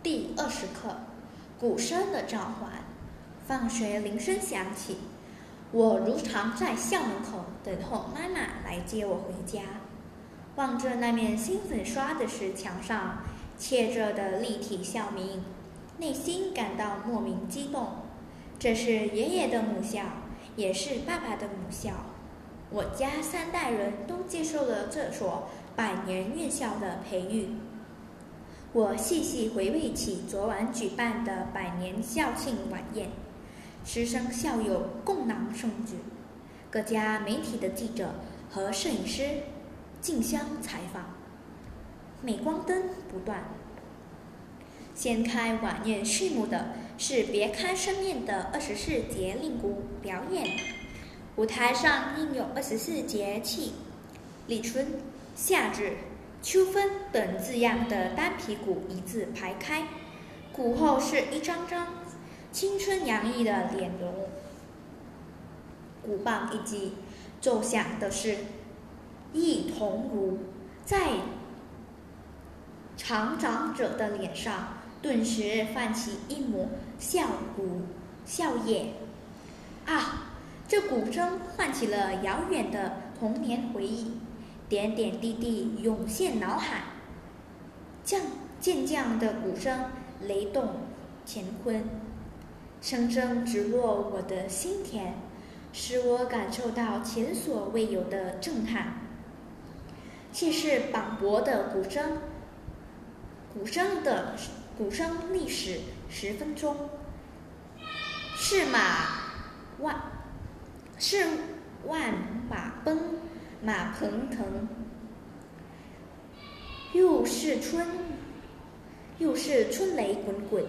第二十课，鼓声的召唤。放学铃声响起，我如常在校门口等候妈妈来接我回家。望着那面新粉刷的石墙上贴着的立体校名，内心感到莫名激动。这是爷爷的母校，也是爸爸的母校。我家三代人都接受了这所百年院校的培育。我细细回味起昨晚举办的百年校庆晚宴，师生校友共囊盛举，各家媒体的记者和摄影师竞相采访，镁光灯不断。掀开晚宴序幕的是别开生面的二十四节令鼓表演，舞台上印有二十四节气，立春、夏至。秋分等字样的单皮鼓一字排开，鼓后是一张张青春洋溢的脸容。鼓棒一击，奏响的是“忆桐如”，在长长者的脸上顿时泛起一抹笑鼓笑靥。啊，这鼓声唤起了遥远的童年回忆。点点滴滴涌现脑海，降渐降的鼓声雷动乾坤，声声直落我的心田，使我感受到前所未有的震撼。气势磅礴的鼓声，鼓声的鼓声历史十分钟，是马万是万马奔。马腾腾，又是春，又是春雷滚滚，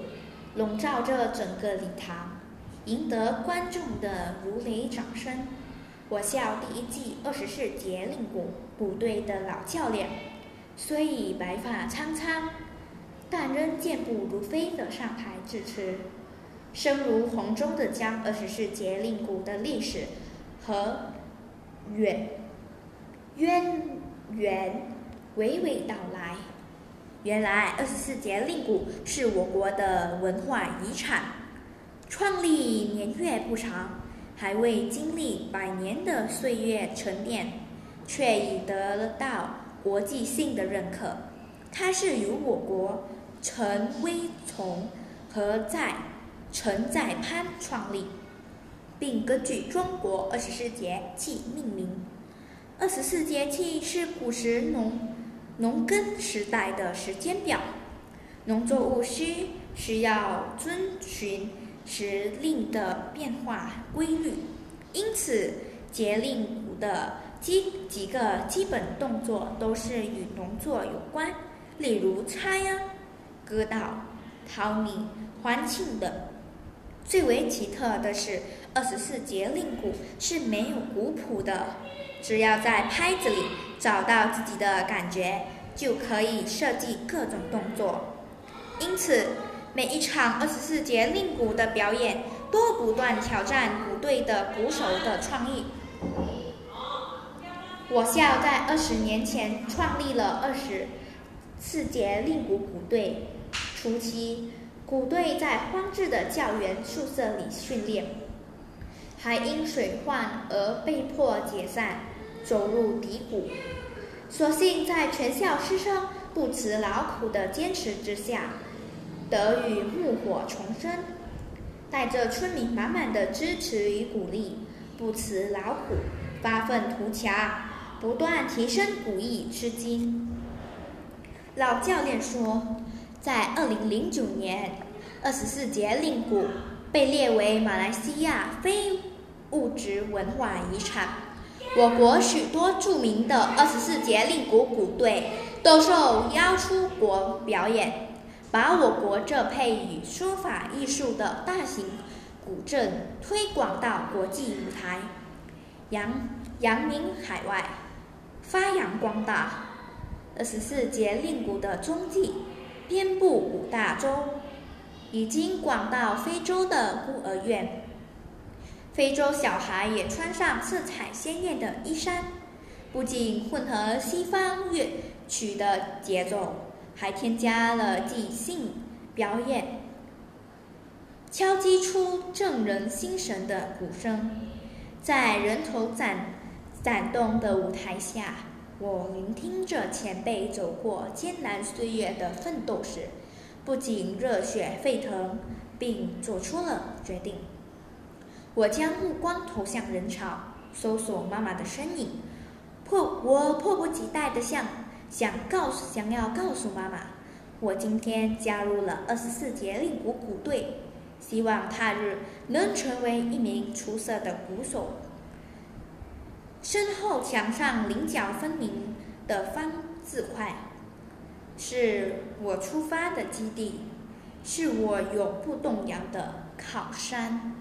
笼罩着整个礼堂，赢得观众的如雷掌声。我校第一季二十四节令鼓鼓队的老教练，虽已白发苍苍，但仍健步如飞的上台致辞，声如洪钟的将二十四节令鼓的历史和远。渊源娓娓道来。原来二十四节令鼓是我国的文化遗产，创立年月不长，还未经历百年的岁月沉淀，却已得到国际性的认可。它是由我国陈威从和在陈在潘创立，并根据中国二十四节气命名。二十四节气是古时农农耕时代的时间表，农作物需需要遵循时令的变化规律，因此节令鼓的基几个基本动作都是与农作有关，例如插秧、割稻、淘米、欢庆等。最为奇特的是，二十四节令鼓是没有鼓谱的。只要在拍子里找到自己的感觉，就可以设计各种动作。因此，每一场二十四节令鼓的表演都不断挑战鼓队的鼓手的创意。我校在二十年前创立了二十四节令鼓鼓队，初期鼓队在荒置的教员宿舍里训练，还因水患而被迫解散。走入低谷，所幸在全校师生不辞劳苦的坚持之下，得以浴火重生。带着村民满满的支持与鼓励，不辞劳苦，发愤图强，不断提升鼓艺，之精。老教练说，在二零零九年，二十四节令鼓被列为马来西亚非物质文化遗产。我国许多著名的二十四节令鼓鼓队都受邀出国表演，把我国这配以书法艺术的大型古镇推广到国际舞台，扬扬名海外，发扬光大。二十四节令鼓的踪迹遍布五大洲，已经广到非洲的孤儿院。非洲小孩也穿上色彩鲜艳的衣衫，不仅混合西方乐曲的节奏，还添加了即兴表演，敲击出震人心神的鼓声，在人头攒攒动的舞台下，我聆听着前辈走过艰难岁月的奋斗史，不仅热血沸腾，并做出了决定。我将目光投向人潮，搜索妈妈的身影。迫我迫不及待的想想告诉想要告诉妈妈，我今天加入了二十四节令鼓鼓队，希望他日能成为一名出色的鼓手。身后墙上棱角分明的方字块，是我出发的基地，是我永不动摇的靠山。